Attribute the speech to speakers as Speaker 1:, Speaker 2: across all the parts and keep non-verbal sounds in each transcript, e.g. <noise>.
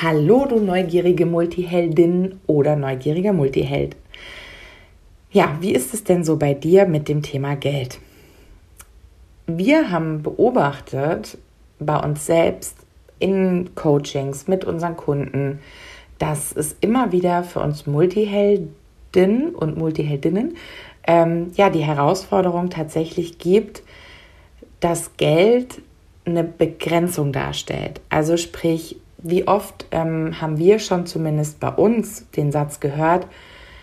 Speaker 1: Hallo, du neugierige Multiheldin oder neugieriger Multiheld. Ja, wie ist es denn so bei dir mit dem Thema Geld? Wir haben beobachtet bei uns selbst in Coachings mit unseren Kunden, dass es immer wieder für uns Multiheldinnen und Multiheldinnen ähm, ja die Herausforderung tatsächlich gibt, dass Geld eine Begrenzung darstellt. Also sprich, wie oft ähm, haben wir schon zumindest bei uns den Satz gehört,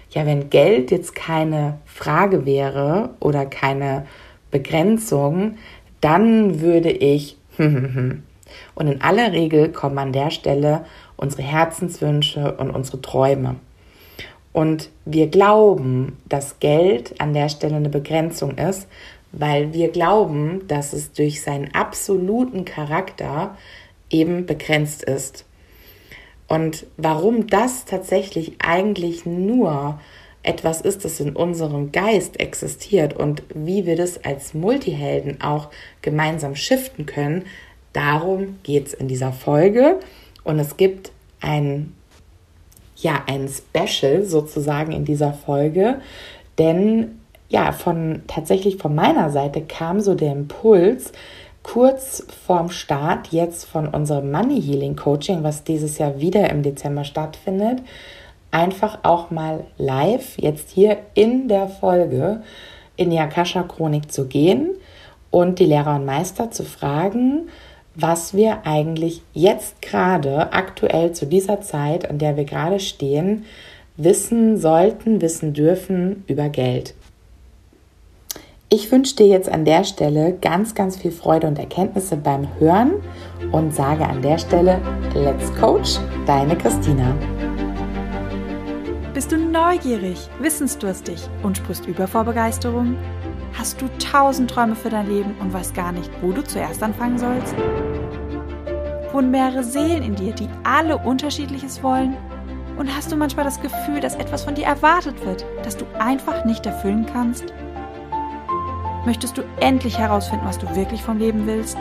Speaker 1: ja, wenn Geld jetzt keine Frage wäre oder keine Begrenzung, dann würde ich. <laughs> Und in aller Regel kommen an der Stelle unsere Herzenswünsche und unsere Träume. Und wir glauben, dass Geld an der Stelle eine Begrenzung ist, weil wir glauben, dass es durch seinen absoluten Charakter eben begrenzt ist. Und warum das tatsächlich eigentlich nur etwas ist, das in unserem Geist existiert und wie wir das als Multihelden auch gemeinsam shiften können, darum geht es in dieser Folge. Und es gibt ein, ja, ein Special sozusagen in dieser Folge, denn ja, von tatsächlich von meiner Seite kam so der Impuls, kurz vorm Start jetzt von unserem Money Healing Coaching, was dieses Jahr wieder im Dezember stattfindet, einfach auch mal live jetzt hier in der Folge in die Akasha Chronik zu gehen und die Lehrer und Meister zu fragen, was wir eigentlich jetzt gerade aktuell zu dieser Zeit, an der wir gerade stehen, wissen sollten, wissen dürfen über Geld. Ich wünsche dir jetzt an der Stelle ganz, ganz viel Freude und Erkenntnisse beim Hören und sage an der Stelle, let's coach, deine Christina.
Speaker 2: Bist du neugierig, wissensdurstig und sprichst über vor Begeisterung? Hast du tausend Träume für dein Leben und weißt gar nicht, wo du zuerst anfangen sollst? Wohnen mehrere Seelen in dir, die alle unterschiedliches wollen? Und hast du manchmal das Gefühl, dass etwas von dir erwartet wird, das du einfach nicht erfüllen kannst? Möchtest du endlich herausfinden, was du wirklich vom Leben willst?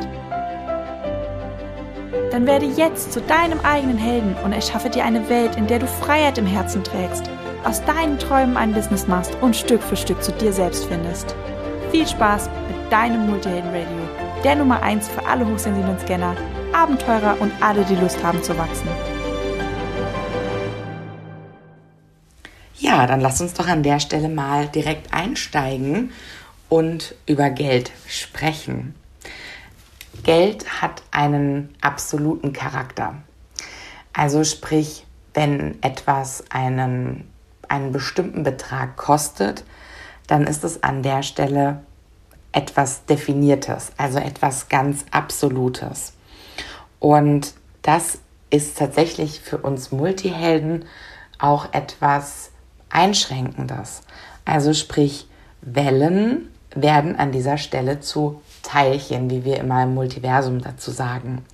Speaker 2: Dann werde jetzt zu deinem eigenen Helden und erschaffe dir eine Welt, in der du Freiheit im Herzen trägst, aus deinen Träumen ein Business machst und Stück für Stück zu dir selbst findest. Viel Spaß mit deinem Multihelden Radio, der Nummer 1 für alle hochsensiblen Scanner, Abenteurer und alle, die Lust haben zu wachsen.
Speaker 1: Ja, dann lass uns doch an der Stelle mal direkt einsteigen und über Geld sprechen. Geld hat einen absoluten Charakter. Also sprich, wenn etwas einen, einen bestimmten Betrag kostet, dann ist es an der Stelle etwas Definiertes, also etwas ganz Absolutes. Und das ist tatsächlich für uns Multihelden auch etwas Einschränkendes. Also sprich, Wellen werden an dieser Stelle zu Teilchen, wie wir immer im Multiversum dazu sagen.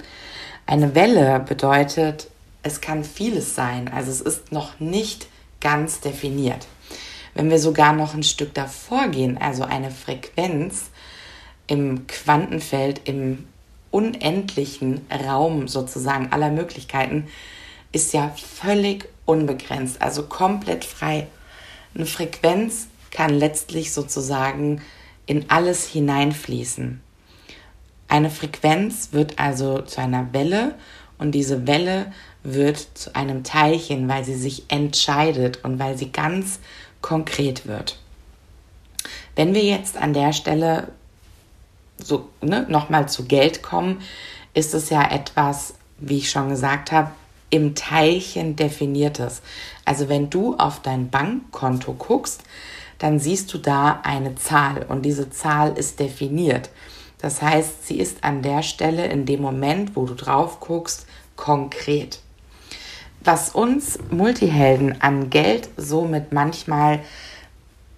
Speaker 1: Eine Welle bedeutet, es kann vieles sein, also es ist noch nicht ganz definiert. Wenn wir sogar noch ein Stück davor gehen, also eine Frequenz im Quantenfeld, im unendlichen Raum sozusagen aller Möglichkeiten, ist ja völlig unbegrenzt, also komplett frei. Eine Frequenz kann letztlich sozusagen in alles hineinfließen. Eine Frequenz wird also zu einer Welle und diese Welle wird zu einem Teilchen, weil sie sich entscheidet und weil sie ganz konkret wird. Wenn wir jetzt an der Stelle so ne, nochmal zu Geld kommen, ist es ja etwas, wie ich schon gesagt habe, im Teilchen definiertes. Also wenn du auf dein Bankkonto guckst, dann siehst du da eine Zahl und diese Zahl ist definiert. Das heißt, sie ist an der Stelle in dem Moment, wo du drauf guckst, konkret. Was uns Multihelden an Geld somit manchmal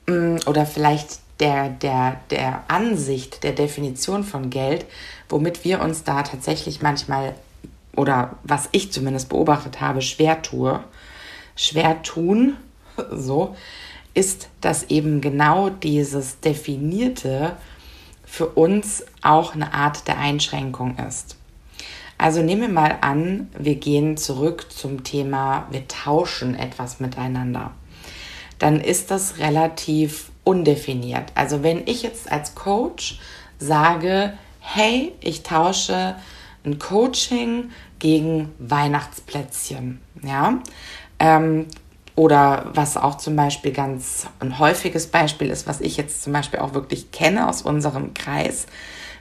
Speaker 1: mm, oder vielleicht der, der, der Ansicht, der Definition von Geld, womit wir uns da tatsächlich manchmal oder was ich zumindest beobachtet habe, schwer tue, schwer tun, <laughs> so, ist, dass eben genau dieses Definierte für uns auch eine Art der Einschränkung ist. Also nehmen wir mal an, wir gehen zurück zum Thema, wir tauschen etwas miteinander. Dann ist das relativ undefiniert. Also wenn ich jetzt als Coach sage, hey, ich tausche ein Coaching gegen Weihnachtsplätzchen, ja, ähm, oder was auch zum Beispiel ganz ein häufiges Beispiel ist, was ich jetzt zum Beispiel auch wirklich kenne aus unserem Kreis,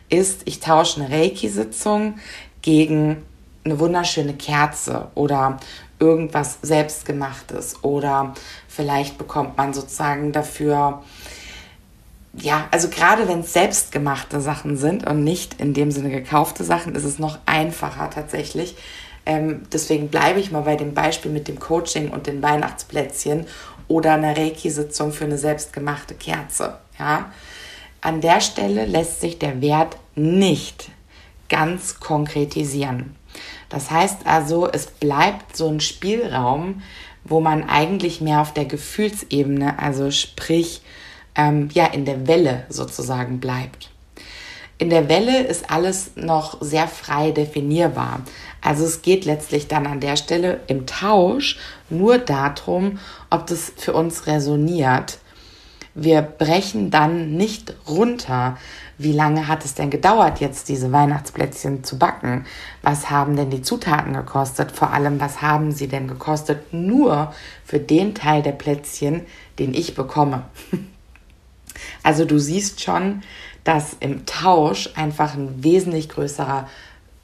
Speaker 1: ist, ich tausche eine Reiki-Sitzung gegen eine wunderschöne Kerze oder irgendwas selbstgemachtes oder vielleicht bekommt man sozusagen dafür ja, also gerade wenn es selbstgemachte Sachen sind und nicht in dem Sinne gekaufte Sachen, ist es noch einfacher tatsächlich. Ähm, deswegen bleibe ich mal bei dem Beispiel mit dem Coaching und den Weihnachtsplätzchen oder einer Reiki-Sitzung für eine selbstgemachte Kerze. Ja? An der Stelle lässt sich der Wert nicht ganz konkretisieren. Das heißt also, es bleibt so ein Spielraum, wo man eigentlich mehr auf der Gefühlsebene, also sprich ähm, ja in der Welle sozusagen bleibt. In der Welle ist alles noch sehr frei definierbar. Also es geht letztlich dann an der Stelle im Tausch nur darum, ob das für uns resoniert. Wir brechen dann nicht runter, wie lange hat es denn gedauert, jetzt diese Weihnachtsplätzchen zu backen? Was haben denn die Zutaten gekostet? Vor allem, was haben sie denn gekostet? Nur für den Teil der Plätzchen, den ich bekomme. <laughs> Also du siehst schon, dass im Tausch einfach ein wesentlich größerer,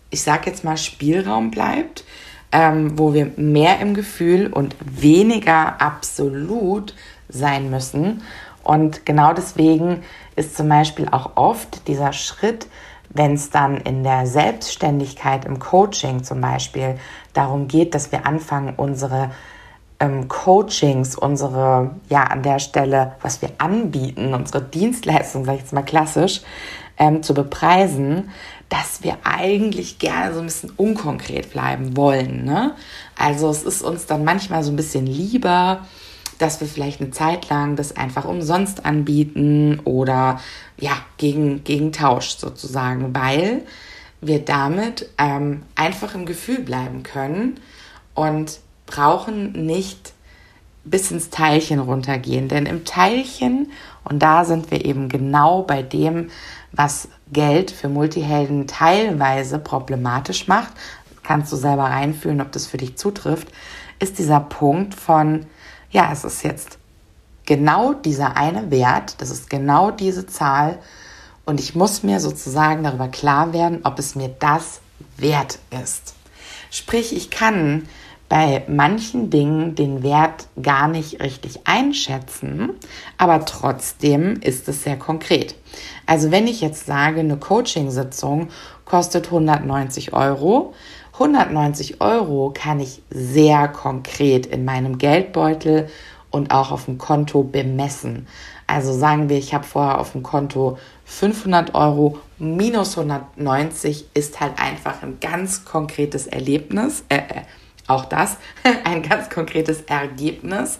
Speaker 1: ich sag jetzt mal, Spielraum bleibt, ähm, wo wir mehr im Gefühl und weniger absolut sein müssen. Und genau deswegen ist zum Beispiel auch oft dieser Schritt, wenn es dann in der Selbstständigkeit im Coaching zum Beispiel darum geht, dass wir anfangen, unsere ähm, Coachings, unsere, ja, an der Stelle, was wir anbieten, unsere Dienstleistung, sage ich jetzt mal klassisch, ähm, zu bepreisen, dass wir eigentlich gerne so ein bisschen unkonkret bleiben wollen. Ne? Also es ist uns dann manchmal so ein bisschen lieber, dass wir vielleicht eine Zeit lang das einfach umsonst anbieten oder ja, gegen, gegen Tausch sozusagen, weil wir damit ähm, einfach im Gefühl bleiben können und brauchen nicht bis ins Teilchen runtergehen. Denn im Teilchen, und da sind wir eben genau bei dem, was Geld für Multihelden teilweise problematisch macht, kannst du selber reinfühlen, ob das für dich zutrifft, ist dieser Punkt von, ja, es ist jetzt genau dieser eine Wert, das ist genau diese Zahl und ich muss mir sozusagen darüber klar werden, ob es mir das wert ist. Sprich, ich kann bei manchen Dingen den Wert gar nicht richtig einschätzen, aber trotzdem ist es sehr konkret. Also wenn ich jetzt sage, eine Coaching-Sitzung kostet 190 Euro, 190 Euro kann ich sehr konkret in meinem Geldbeutel und auch auf dem Konto bemessen. Also sagen wir, ich habe vorher auf dem Konto 500 Euro minus 190 ist halt einfach ein ganz konkretes Erlebnis, äh, äh auch das, <laughs> ein ganz konkretes Ergebnis.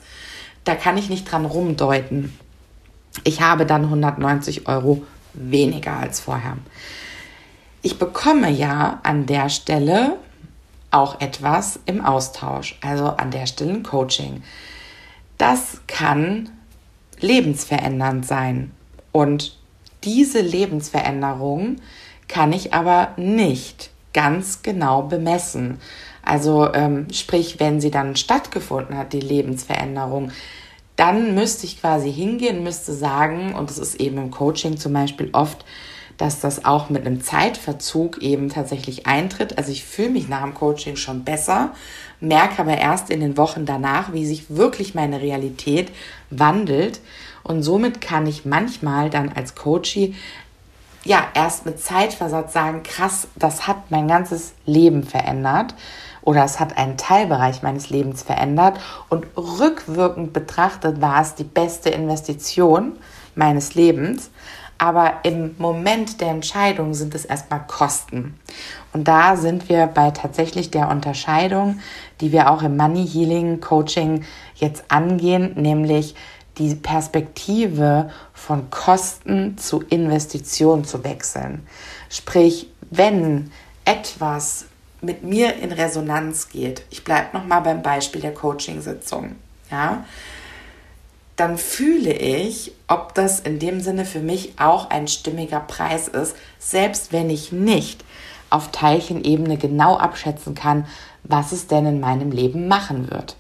Speaker 1: Da kann ich nicht dran rumdeuten. Ich habe dann 190 Euro weniger als vorher. Ich bekomme ja an der Stelle auch etwas im Austausch, also an der Stelle ein Coaching. Das kann lebensverändernd sein. Und diese Lebensveränderung kann ich aber nicht ganz genau bemessen. Also ähm, sprich, wenn sie dann stattgefunden hat, die Lebensveränderung, dann müsste ich quasi hingehen, müsste sagen, und es ist eben im Coaching zum Beispiel oft, dass das auch mit einem Zeitverzug eben tatsächlich eintritt. Also ich fühle mich nach dem Coaching schon besser, merke aber erst in den Wochen danach, wie sich wirklich meine Realität wandelt. Und somit kann ich manchmal dann als Coachie ja erst mit Zeitversatz sagen, krass, das hat mein ganzes Leben verändert oder es hat einen Teilbereich meines Lebens verändert und rückwirkend betrachtet war es die beste Investition meines Lebens. Aber im Moment der Entscheidung sind es erstmal Kosten. Und da sind wir bei tatsächlich der Unterscheidung, die wir auch im Money Healing Coaching jetzt angehen, nämlich die Perspektive von Kosten zu Investition zu wechseln. Sprich, wenn etwas mit mir in Resonanz geht, ich bleibe nochmal beim Beispiel der Coaching-Sitzung, ja, dann fühle ich, ob das in dem Sinne für mich auch ein stimmiger Preis ist, selbst wenn ich nicht auf Teilchenebene genau abschätzen kann, was es denn in meinem Leben machen wird.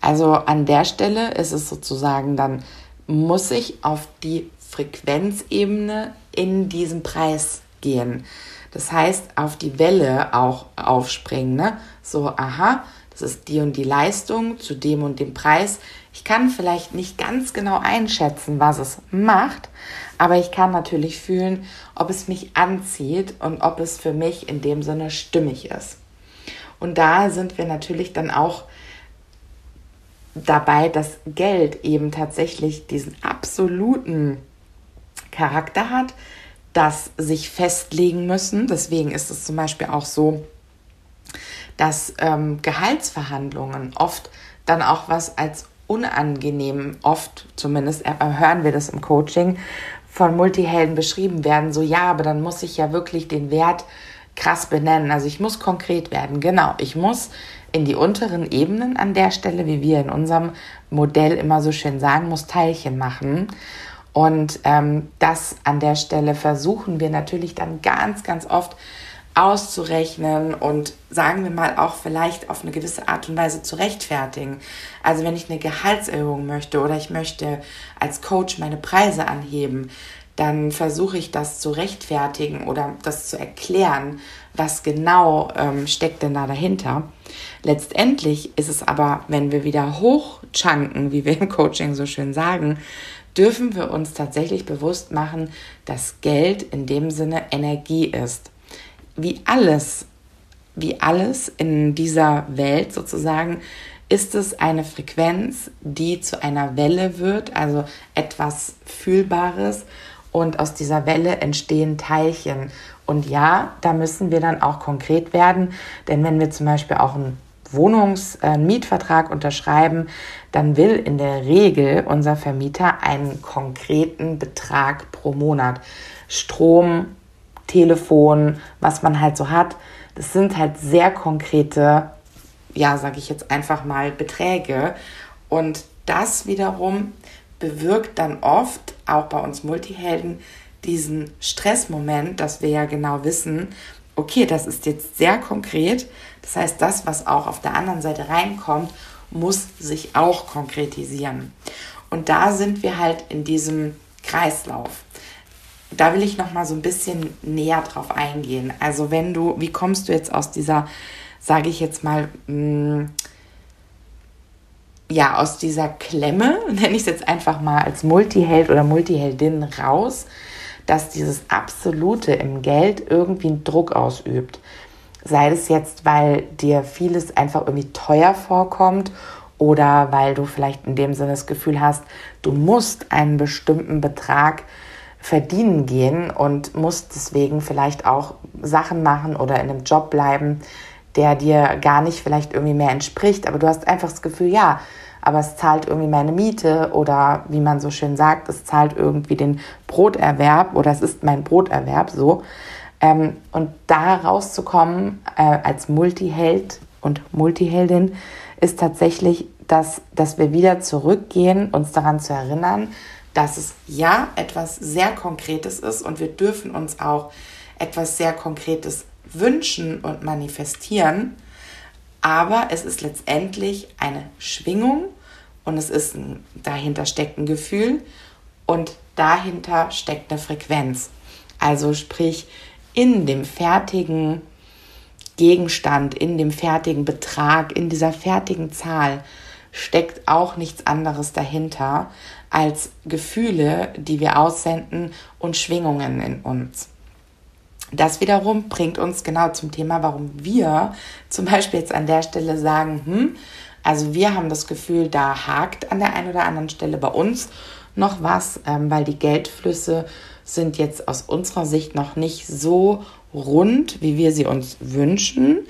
Speaker 1: Also an der Stelle ist es sozusagen dann, muss ich auf die Frequenzebene in diesem Preis gehen. Das heißt, auf die Welle auch aufspringen. Ne? So, aha, das ist die und die Leistung zu dem und dem Preis. Ich kann vielleicht nicht ganz genau einschätzen, was es macht, aber ich kann natürlich fühlen, ob es mich anzieht und ob es für mich in dem Sinne stimmig ist. Und da sind wir natürlich dann auch dabei, dass Geld eben tatsächlich diesen absoluten Charakter hat, das sich festlegen müssen. Deswegen ist es zum Beispiel auch so, dass ähm, Gehaltsverhandlungen oft dann auch was als unangenehm, oft zumindest äh, hören wir das im Coaching, von Multihelden beschrieben werden. So, ja, aber dann muss ich ja wirklich den Wert krass benennen. Also ich muss konkret werden. Genau, ich muss in die unteren Ebenen an der Stelle, wie wir in unserem Modell immer so schön sagen, muss Teilchen machen. Und ähm, das an der Stelle versuchen wir natürlich dann ganz, ganz oft auszurechnen und sagen wir mal auch vielleicht auf eine gewisse Art und Weise zu rechtfertigen. Also wenn ich eine Gehaltserhöhung möchte oder ich möchte als Coach meine Preise anheben, dann versuche ich das zu rechtfertigen oder das zu erklären, was genau ähm, steckt denn da dahinter. Letztendlich ist es aber, wenn wir wieder hochchunken, wie wir im Coaching so schön sagen, dürfen wir uns tatsächlich bewusst machen, dass Geld in dem Sinne Energie ist. Wie alles, wie alles in dieser Welt sozusagen, ist es eine Frequenz, die zu einer Welle wird, also etwas Fühlbares. Und aus dieser Welle entstehen Teilchen. Und ja, da müssen wir dann auch konkret werden, denn wenn wir zum Beispiel auch einen Wohnungsmietvertrag unterschreiben, dann will in der Regel unser Vermieter einen konkreten Betrag pro Monat. Strom, Telefon, was man halt so hat. Das sind halt sehr konkrete, ja, sage ich jetzt einfach mal, Beträge. Und das wiederum bewirkt dann oft, auch bei uns Multihelden, diesen Stressmoment, dass wir ja genau wissen, okay, das ist jetzt sehr konkret. Das heißt, das, was auch auf der anderen Seite reinkommt, muss sich auch konkretisieren. Und da sind wir halt in diesem Kreislauf. Da will ich noch mal so ein bisschen näher drauf eingehen. Also wenn du, wie kommst du jetzt aus dieser, sage ich jetzt mal, mh, mm, ja, aus dieser Klemme, <laughs> nenne ich es jetzt einfach mal als Multiheld oder Multiheldin raus, dass dieses Absolute im Geld irgendwie einen Druck ausübt. Sei es jetzt, weil dir vieles einfach irgendwie teuer vorkommt oder weil du vielleicht in dem Sinne das Gefühl hast, du musst einen bestimmten Betrag verdienen gehen und musst deswegen vielleicht auch Sachen machen oder in einem Job bleiben, der dir gar nicht vielleicht irgendwie mehr entspricht, aber du hast einfach das Gefühl, ja, aber es zahlt irgendwie meine Miete oder wie man so schön sagt, es zahlt irgendwie den Broterwerb oder es ist mein Broterwerb so. Ähm, und da rauszukommen äh, als Multiheld und Multiheldin ist tatsächlich, dass, dass wir wieder zurückgehen, uns daran zu erinnern, dass es ja etwas sehr Konkretes ist und wir dürfen uns auch etwas sehr Konkretes wünschen und manifestieren. Aber es ist letztendlich eine Schwingung und es ist ein, dahinter steckt ein Gefühl und dahinter steckt eine Frequenz. Also sprich, in dem fertigen Gegenstand, in dem fertigen Betrag, in dieser fertigen Zahl steckt auch nichts anderes dahinter als Gefühle, die wir aussenden und Schwingungen in uns. Das wiederum bringt uns genau zum Thema, warum wir zum Beispiel jetzt an der Stelle sagen, hm, also wir haben das Gefühl, da hakt an der einen oder anderen Stelle bei uns noch was, ähm, weil die Geldflüsse sind jetzt aus unserer Sicht noch nicht so rund, wie wir sie uns wünschen.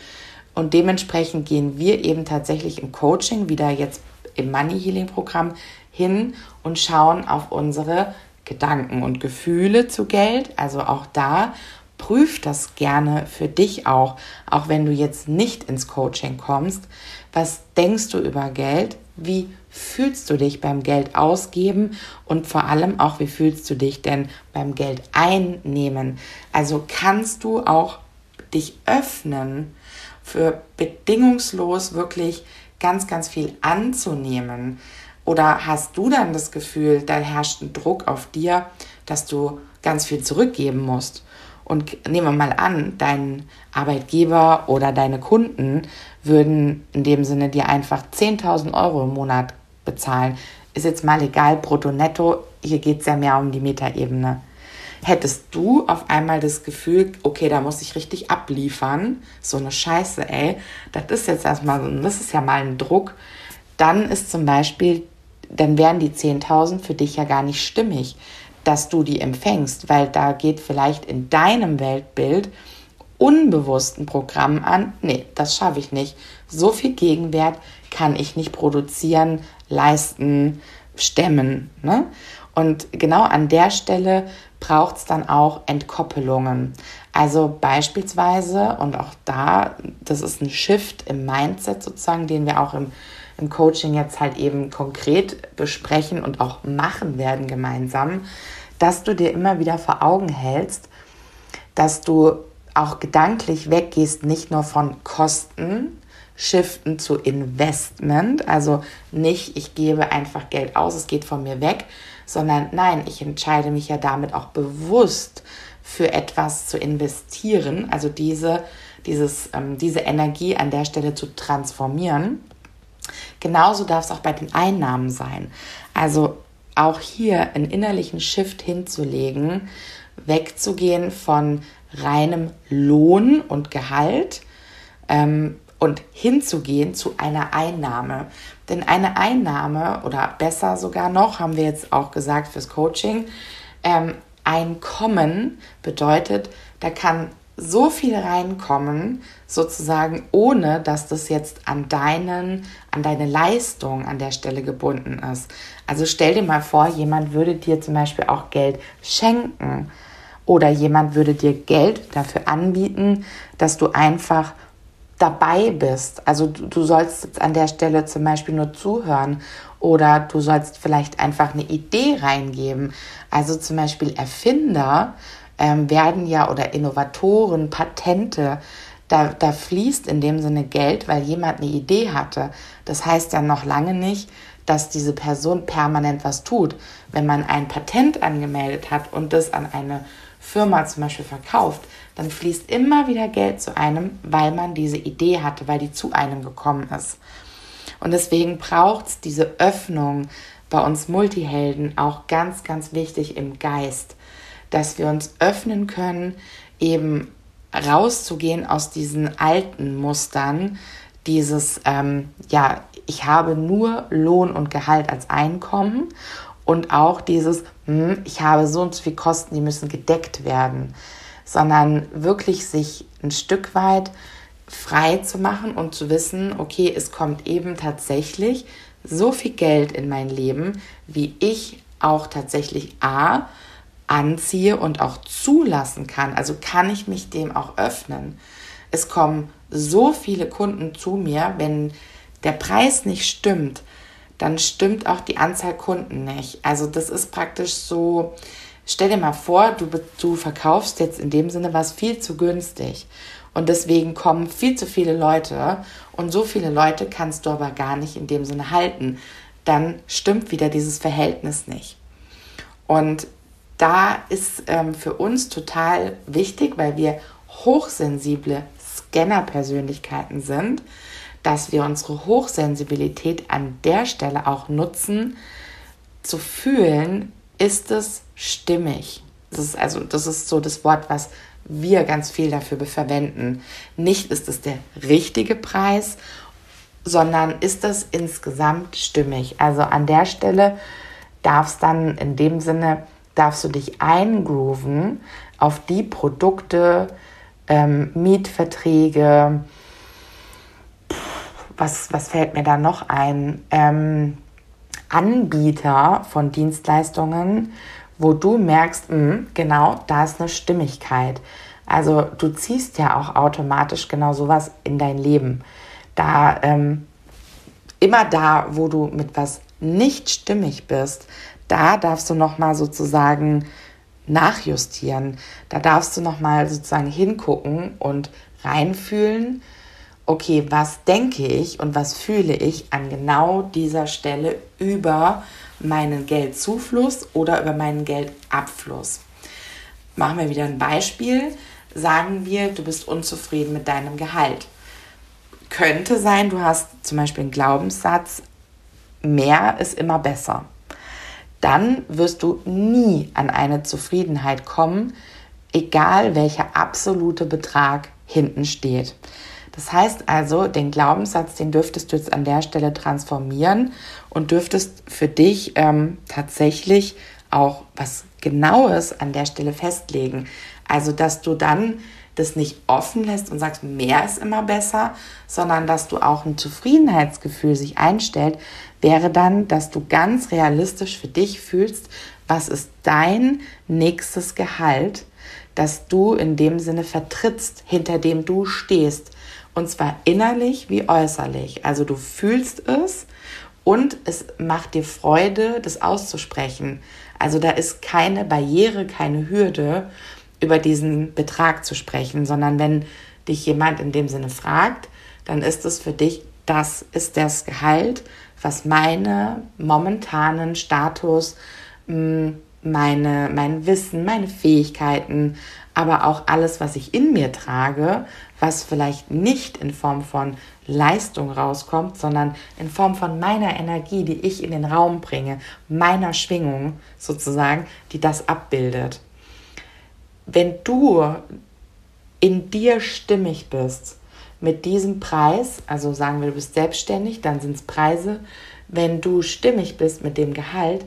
Speaker 1: Und dementsprechend gehen wir eben tatsächlich im Coaching, wieder jetzt im Money Healing Programm, hin und schauen auf unsere Gedanken und Gefühle zu Geld. Also auch da prüf das gerne für dich auch, auch wenn du jetzt nicht ins Coaching kommst. Was denkst du über Geld? Wie fühlst du dich beim Geld ausgeben und vor allem auch, wie fühlst du dich denn beim Geld einnehmen? Also kannst du auch dich öffnen für bedingungslos wirklich ganz, ganz viel anzunehmen? Oder hast du dann das Gefühl, da herrscht ein Druck auf dir, dass du ganz viel zurückgeben musst? Und nehmen wir mal an, dein Arbeitgeber oder deine Kunden würden in dem Sinne dir einfach 10.000 Euro im Monat bezahlen. Ist jetzt mal egal, brutto, netto, hier geht es ja mehr um die Metaebene. Hättest du auf einmal das Gefühl, okay, da muss ich richtig abliefern, so eine Scheiße, ey, das ist jetzt erstmal, das ist ja mal ein Druck, dann ist zum Beispiel, dann wären die 10.000 für dich ja gar nicht stimmig dass du die empfängst, weil da geht vielleicht in deinem Weltbild unbewusst ein Programm an, nee, das schaffe ich nicht. So viel Gegenwert kann ich nicht produzieren, leisten, stemmen. Ne? Und genau an der Stelle braucht es dann auch Entkoppelungen. Also beispielsweise, und auch da, das ist ein Shift im Mindset sozusagen, den wir auch im, im Coaching jetzt halt eben konkret besprechen und auch machen werden gemeinsam, dass du dir immer wieder vor Augen hältst, dass du auch gedanklich weggehst, nicht nur von Kosten, shiften zu Investment, also nicht, ich gebe einfach Geld aus, es geht von mir weg, sondern nein, ich entscheide mich ja damit auch bewusst für etwas zu investieren, also diese, dieses, ähm, diese Energie an der Stelle zu transformieren. Genauso darf es auch bei den Einnahmen sein. Also auch hier einen innerlichen Shift hinzulegen, wegzugehen von reinem Lohn und Gehalt ähm, und hinzugehen zu einer Einnahme. Denn eine Einnahme oder besser sogar noch, haben wir jetzt auch gesagt fürs Coaching, ähm, Einkommen bedeutet, da kann so viel reinkommen, sozusagen, ohne dass das jetzt an deinen, an deine Leistung an der Stelle gebunden ist. Also stell dir mal vor, jemand würde dir zum Beispiel auch Geld schenken oder jemand würde dir Geld dafür anbieten, dass du einfach dabei bist. Also du, du sollst jetzt an der Stelle zum Beispiel nur zuhören oder du sollst vielleicht einfach eine Idee reingeben. Also zum Beispiel Erfinder ähm, werden ja oder Innovatoren, Patente, da, da fließt in dem Sinne Geld, weil jemand eine Idee hatte. Das heißt ja noch lange nicht, dass diese Person permanent was tut. Wenn man ein Patent angemeldet hat und das an eine Firma zum Beispiel verkauft, dann fließt immer wieder Geld zu einem, weil man diese Idee hatte, weil die zu einem gekommen ist. Und deswegen braucht es diese Öffnung bei uns Multihelden auch ganz, ganz wichtig im Geist dass wir uns öffnen können, eben rauszugehen aus diesen alten Mustern, dieses, ähm, ja, ich habe nur Lohn und Gehalt als Einkommen und auch dieses, hm, ich habe so und so viel Kosten, die müssen gedeckt werden, sondern wirklich sich ein Stück weit frei zu machen und zu wissen, okay, es kommt eben tatsächlich so viel Geld in mein Leben, wie ich auch tatsächlich A, anziehe und auch zulassen kann. Also kann ich mich dem auch öffnen. Es kommen so viele Kunden zu mir, wenn der Preis nicht stimmt, dann stimmt auch die Anzahl Kunden nicht. Also das ist praktisch so, stell dir mal vor, du, du verkaufst jetzt in dem Sinne was viel zu günstig. Und deswegen kommen viel zu viele Leute und so viele Leute kannst du aber gar nicht in dem Sinne halten. Dann stimmt wieder dieses Verhältnis nicht. Und da ist ähm, für uns total wichtig, weil wir hochsensible Scanner-Persönlichkeiten sind, dass wir unsere Hochsensibilität an der Stelle auch nutzen, zu fühlen, ist es stimmig. Das ist also, das ist so das Wort, was wir ganz viel dafür verwenden. Nicht ist es der richtige Preis, sondern ist es insgesamt stimmig. Also an der Stelle darf es dann in dem Sinne darfst du dich eingrooven auf die Produkte, ähm, Mietverträge, was, was fällt mir da noch ein? Ähm, Anbieter von Dienstleistungen, wo du merkst, mh, hm, genau, da ist eine Stimmigkeit. Also du ziehst ja auch automatisch genau sowas in dein Leben. Da ähm, immer da, wo du mit was nicht stimmig bist, da darfst du noch mal sozusagen nachjustieren. Da darfst du noch mal sozusagen hingucken und reinfühlen. Okay, was denke ich und was fühle ich an genau dieser Stelle über meinen Geldzufluss oder über meinen Geldabfluss? Machen wir wieder ein Beispiel. Sagen wir, du bist unzufrieden mit deinem Gehalt. Könnte sein, du hast zum Beispiel einen Glaubenssatz, mehr ist immer besser. Dann wirst du nie an eine Zufriedenheit kommen, egal welcher absolute Betrag hinten steht. Das heißt also, den Glaubenssatz, den dürftest du jetzt an der Stelle transformieren und dürftest für dich ähm, tatsächlich auch was Genaues an der Stelle festlegen. Also, dass du dann das nicht offen lässt und sagst, mehr ist immer besser, sondern dass du auch ein Zufriedenheitsgefühl sich einstellt, wäre dann, dass du ganz realistisch für dich fühlst, was ist dein nächstes Gehalt, das du in dem Sinne vertrittst, hinter dem du stehst. Und zwar innerlich wie äußerlich. Also du fühlst es und es macht dir Freude, das auszusprechen. Also da ist keine Barriere, keine Hürde, über diesen Betrag zu sprechen, sondern wenn dich jemand in dem Sinne fragt, dann ist es für dich, das ist das Gehalt, was meine momentanen Status, mm, meine, mein Wissen, meine Fähigkeiten, aber auch alles, was ich in mir trage, was vielleicht nicht in Form von Leistung rauskommt, sondern in Form von meiner Energie, die ich in den Raum bringe, meiner Schwingung sozusagen, die das abbildet. Wenn du in dir stimmig bist mit diesem Preis, also sagen wir, du bist selbstständig, dann sind es Preise. Wenn du stimmig bist mit dem Gehalt,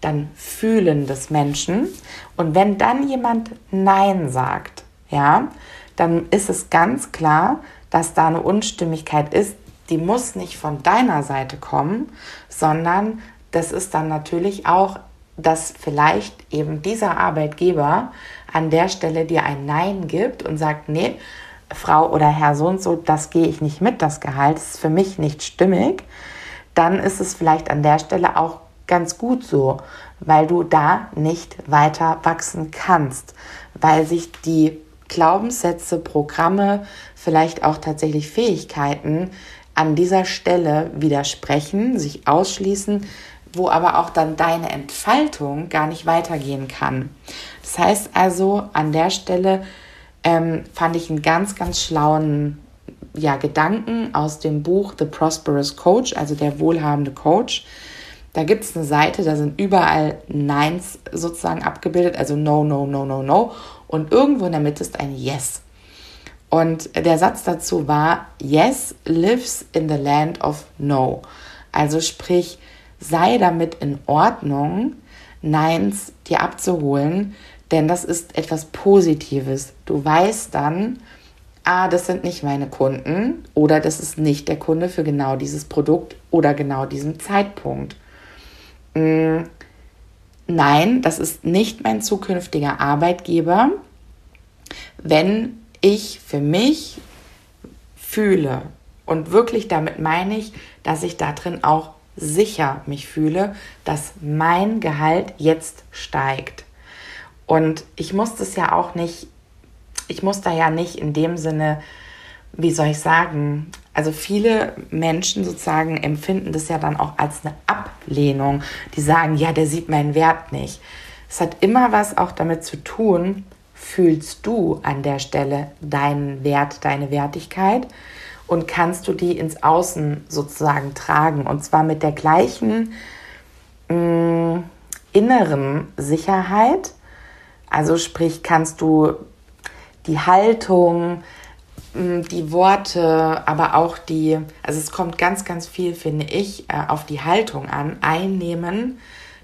Speaker 1: dann fühlen das Menschen. Und wenn dann jemand Nein sagt, ja, dann ist es ganz klar, dass da eine Unstimmigkeit ist. Die muss nicht von deiner Seite kommen, sondern das ist dann natürlich auch, dass vielleicht eben dieser Arbeitgeber an der Stelle dir ein Nein gibt und sagt, nee, Frau oder Herr so und so, das gehe ich nicht mit, das Gehalt ist für mich nicht stimmig, dann ist es vielleicht an der Stelle auch ganz gut so, weil du da nicht weiter wachsen kannst, weil sich die Glaubenssätze, Programme, vielleicht auch tatsächlich Fähigkeiten an dieser Stelle widersprechen, sich ausschließen, wo aber auch dann deine Entfaltung gar nicht weitergehen kann. Das heißt also, an der Stelle ähm, fand ich einen ganz, ganz schlauen ja, Gedanken aus dem Buch The Prosperous Coach, also der wohlhabende Coach. Da gibt es eine Seite, da sind überall Neins sozusagen abgebildet, also No, No, No, No, No. Und irgendwo in der Mitte ist ein Yes. Und der Satz dazu war, Yes lives in the land of No. Also sprich, sei damit in Ordnung, Neins dir abzuholen, denn das ist etwas Positives. Du weißt dann, ah, das sind nicht meine Kunden oder das ist nicht der Kunde für genau dieses Produkt oder genau diesen Zeitpunkt. Mm, nein, das ist nicht mein zukünftiger Arbeitgeber, wenn ich für mich fühle. Und wirklich damit meine ich, dass ich da drin auch sicher mich fühle, dass mein Gehalt jetzt steigt. Und ich muss das ja auch nicht, ich muss da ja nicht in dem Sinne, wie soll ich sagen, also viele Menschen sozusagen empfinden das ja dann auch als eine Ablehnung. Die sagen, ja, der sieht meinen Wert nicht. Es hat immer was auch damit zu tun, fühlst du an der Stelle deinen Wert, deine Wertigkeit und kannst du die ins Außen sozusagen tragen und zwar mit der gleichen mh, mm, inneren Sicherheit. Also sprich, kannst du die Haltung, die Worte, aber auch die, also es kommt ganz, ganz viel, finde ich, äh, auf die Haltung an, einnehmen,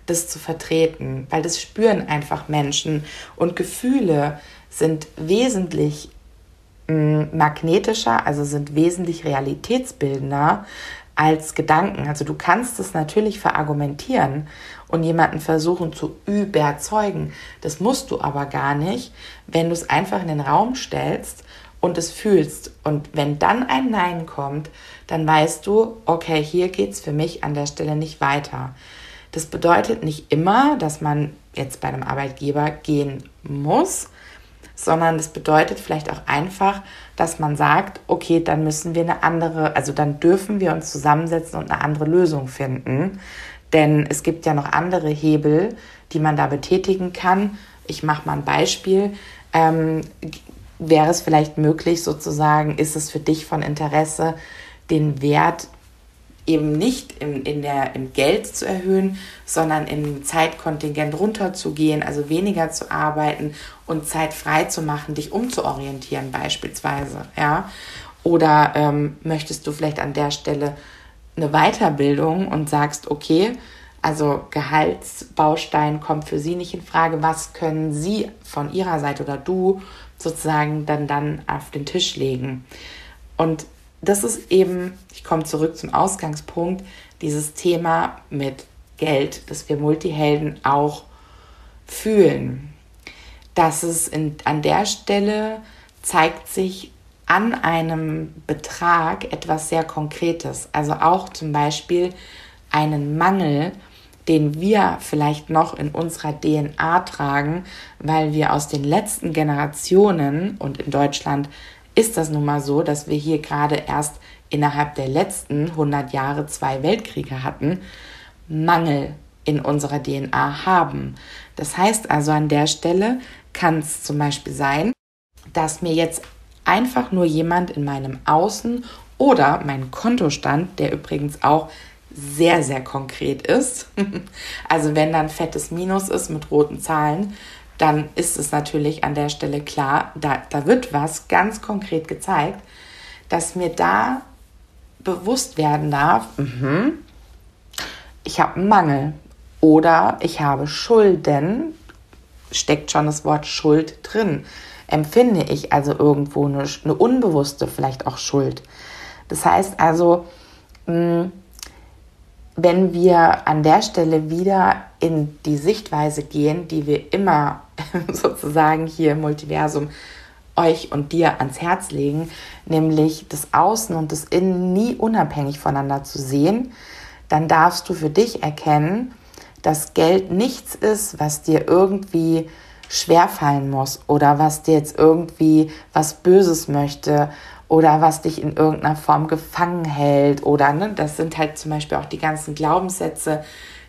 Speaker 1: das zu vertreten, weil das spüren einfach Menschen und Gefühle sind wesentlich magnetischer, also sind wesentlich realitätsbildender als Gedanken. Also du kannst es natürlich verargumentieren und jemanden versuchen zu überzeugen. Das musst du aber gar nicht, wenn du es einfach in den Raum stellst und es fühlst. Und wenn dann ein Nein kommt, dann weißt du, okay, hier geht es für mich an der Stelle nicht weiter. Das bedeutet nicht immer, dass man jetzt bei einem Arbeitgeber gehen muss, sondern das bedeutet vielleicht auch einfach, dass man sagt, okay, dann müssen wir eine andere, also dann dürfen wir uns zusammensetzen und eine andere Lösung finden. Denn es gibt ja noch andere Hebel, die man da betätigen kann. Ich mache mal ein Beispiel. Ähm, wäre es vielleicht möglich, sozusagen, ist es für dich von Interesse, den Wert eben nicht in, in der, im Geld zu erhöhen, sondern im Zeitkontingent runterzugehen, also weniger zu arbeiten und Zeit frei zu machen, dich umzuorientieren beispielsweise, ja. Oder ähm, möchtest du vielleicht an der Stelle eine Weiterbildung und sagst, okay, also Gehaltsbaustein kommt für Sie nicht in Frage. Was können Sie von Ihrer Seite oder du sozusagen dann dann auf den Tisch legen? Und das ist eben, ich komme zurück zum Ausgangspunkt, dieses Thema mit Geld, dass wir Multihelden auch fühlen. Dass es in, an der Stelle zeigt sich an einem Betrag etwas sehr Konkretes. Also auch zum Beispiel einen Mangel, den wir vielleicht noch in unserer DNA tragen, weil wir aus den letzten Generationen und in Deutschland ist das nun mal so, dass wir hier gerade erst innerhalb der letzten 100 Jahre zwei Weltkriege hatten, Mangel in unserer DNA haben. Das heißt also an der Stelle kann es zum Beispiel sein, dass mir jetzt einfach nur jemand in meinem Außen oder mein Kontostand, der übrigens auch sehr, sehr konkret ist, <laughs> also wenn dann fettes Minus ist mit roten Zahlen, dann ist es natürlich an der Stelle klar, da, da wird was ganz konkret gezeigt, dass mir da bewusst werden darf, mh, ich habe einen Mangel oder ich habe Schulden, steckt schon das Wort Schuld drin. Empfinde ich also irgendwo eine, eine unbewusste, vielleicht auch Schuld. Das heißt also, mh, wenn wir an der Stelle wieder in die Sichtweise gehen, die wir immer <laughs> sozusagen hier im Multiversum euch und dir ans Herz legen, nämlich das Außen und das Innen nie unabhängig voneinander zu sehen, dann darfst du für dich erkennen, dass Geld nichts ist, was dir irgendwie schwerfallen muss oder was dir jetzt irgendwie was Böses möchte oder was dich in irgendeiner Form gefangen hält oder ne, das sind halt zum Beispiel auch die ganzen Glaubenssätze,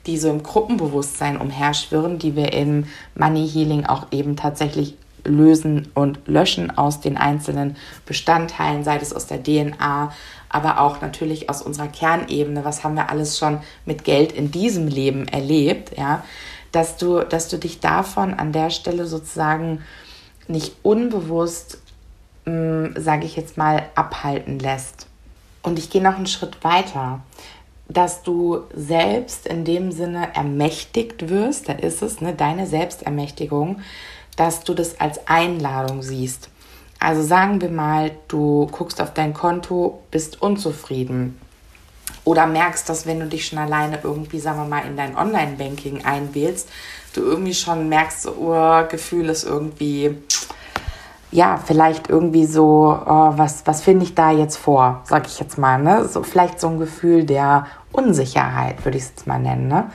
Speaker 1: die so im Gruppenbewusstsein umherschwirren, die wir im Money Healing auch eben tatsächlich lösen und löschen aus den einzelnen Bestandteilen, sei es aus der DNA, aber auch natürlich aus unserer Kernebene. Was haben wir alles schon mit Geld in diesem Leben erlebt, ja? Dass du, dass du dich davon an der Stelle sozusagen nicht unbewusst, sage ich jetzt mal, abhalten lässt. Und ich gehe noch einen Schritt weiter dass du selbst in dem Sinne ermächtigt wirst, da ist es, ne, deine Selbstermächtigung, dass du das als Einladung siehst. Also sagen wir mal, du guckst auf dein Konto, bist unzufrieden oder merkst, dass wenn du dich schon alleine irgendwie, sagen wir mal, in dein Online-Banking einwählst, du irgendwie schon merkst, oh, Gefühl ist irgendwie ja, vielleicht irgendwie so, oh, was, was finde ich da jetzt vor, sag ich jetzt mal, ne? So, vielleicht so ein Gefühl der Unsicherheit, würde ich es jetzt mal nennen, ne?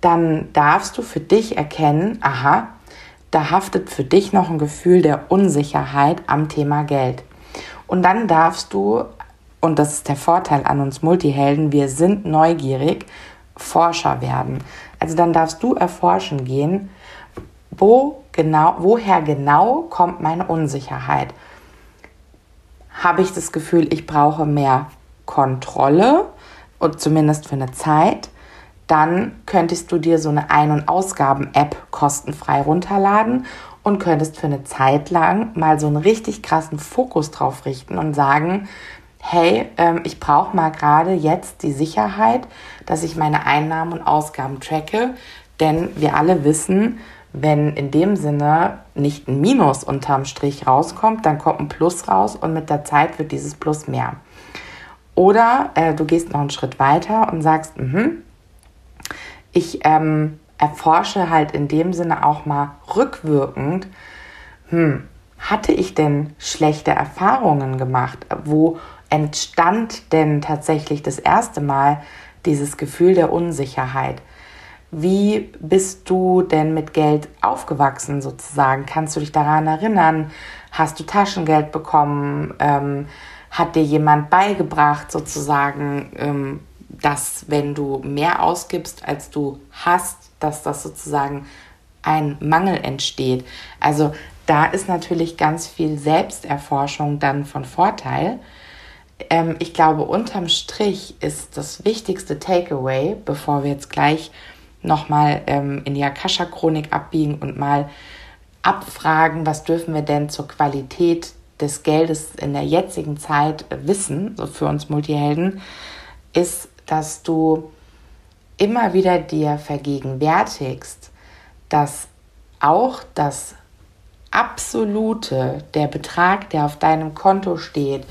Speaker 1: Dann darfst du für dich erkennen, aha, da haftet für dich noch ein Gefühl der Unsicherheit am Thema Geld. Und dann darfst du, und das ist der Vorteil an uns Multihelden, wir sind neugierig, Forscher werden. Also dann darfst du erforschen gehen, wo genau, woher genau kommt meine Unsicherheit? Habe ich das Gefühl, ich brauche mehr Kontrolle und zumindest für eine Zeit? Dann könntest du dir so eine Ein- und Ausgaben-App kostenfrei runterladen und könntest für eine Zeit lang mal so einen richtig krassen Fokus drauf richten und sagen, hey, ähm, ich brauche mal gerade jetzt die Sicherheit, dass ich meine Einnahmen und Ausgaben tracke, denn wir alle wissen, wenn in dem Sinne nicht ein Minus unterm Strich rauskommt, dann kommt ein Plus raus und mit der Zeit wird dieses Plus mehr. Oder äh, du gehst noch einen Schritt weiter und sagst, mh, ich ähm, erforsche halt in dem Sinne auch mal rückwirkend, hm, hatte ich denn schlechte Erfahrungen gemacht? Wo entstand denn tatsächlich das erste Mal dieses Gefühl der Unsicherheit? Wie bist du denn mit Geld aufgewachsen sozusagen? Kannst du dich daran erinnern? Hast du Taschengeld bekommen? Ähm, hat dir jemand beigebracht sozusagen, ähm, dass wenn du mehr ausgibst, als du hast, dass das sozusagen ein Mangel entsteht? Also da ist natürlich ganz viel Selbsterforschung dann von Vorteil. Ähm, ich glaube, unterm Strich ist das wichtigste Takeaway, bevor wir jetzt gleich nochmal ähm, in die Akasha-Chronik abbiegen und mal abfragen, was dürfen wir denn zur Qualität des Geldes in der jetzigen Zeit wissen, so für uns Multihelden, ist, dass du immer wieder dir vergegenwärtigst, dass auch das absolute, der Betrag, der auf deinem Konto steht,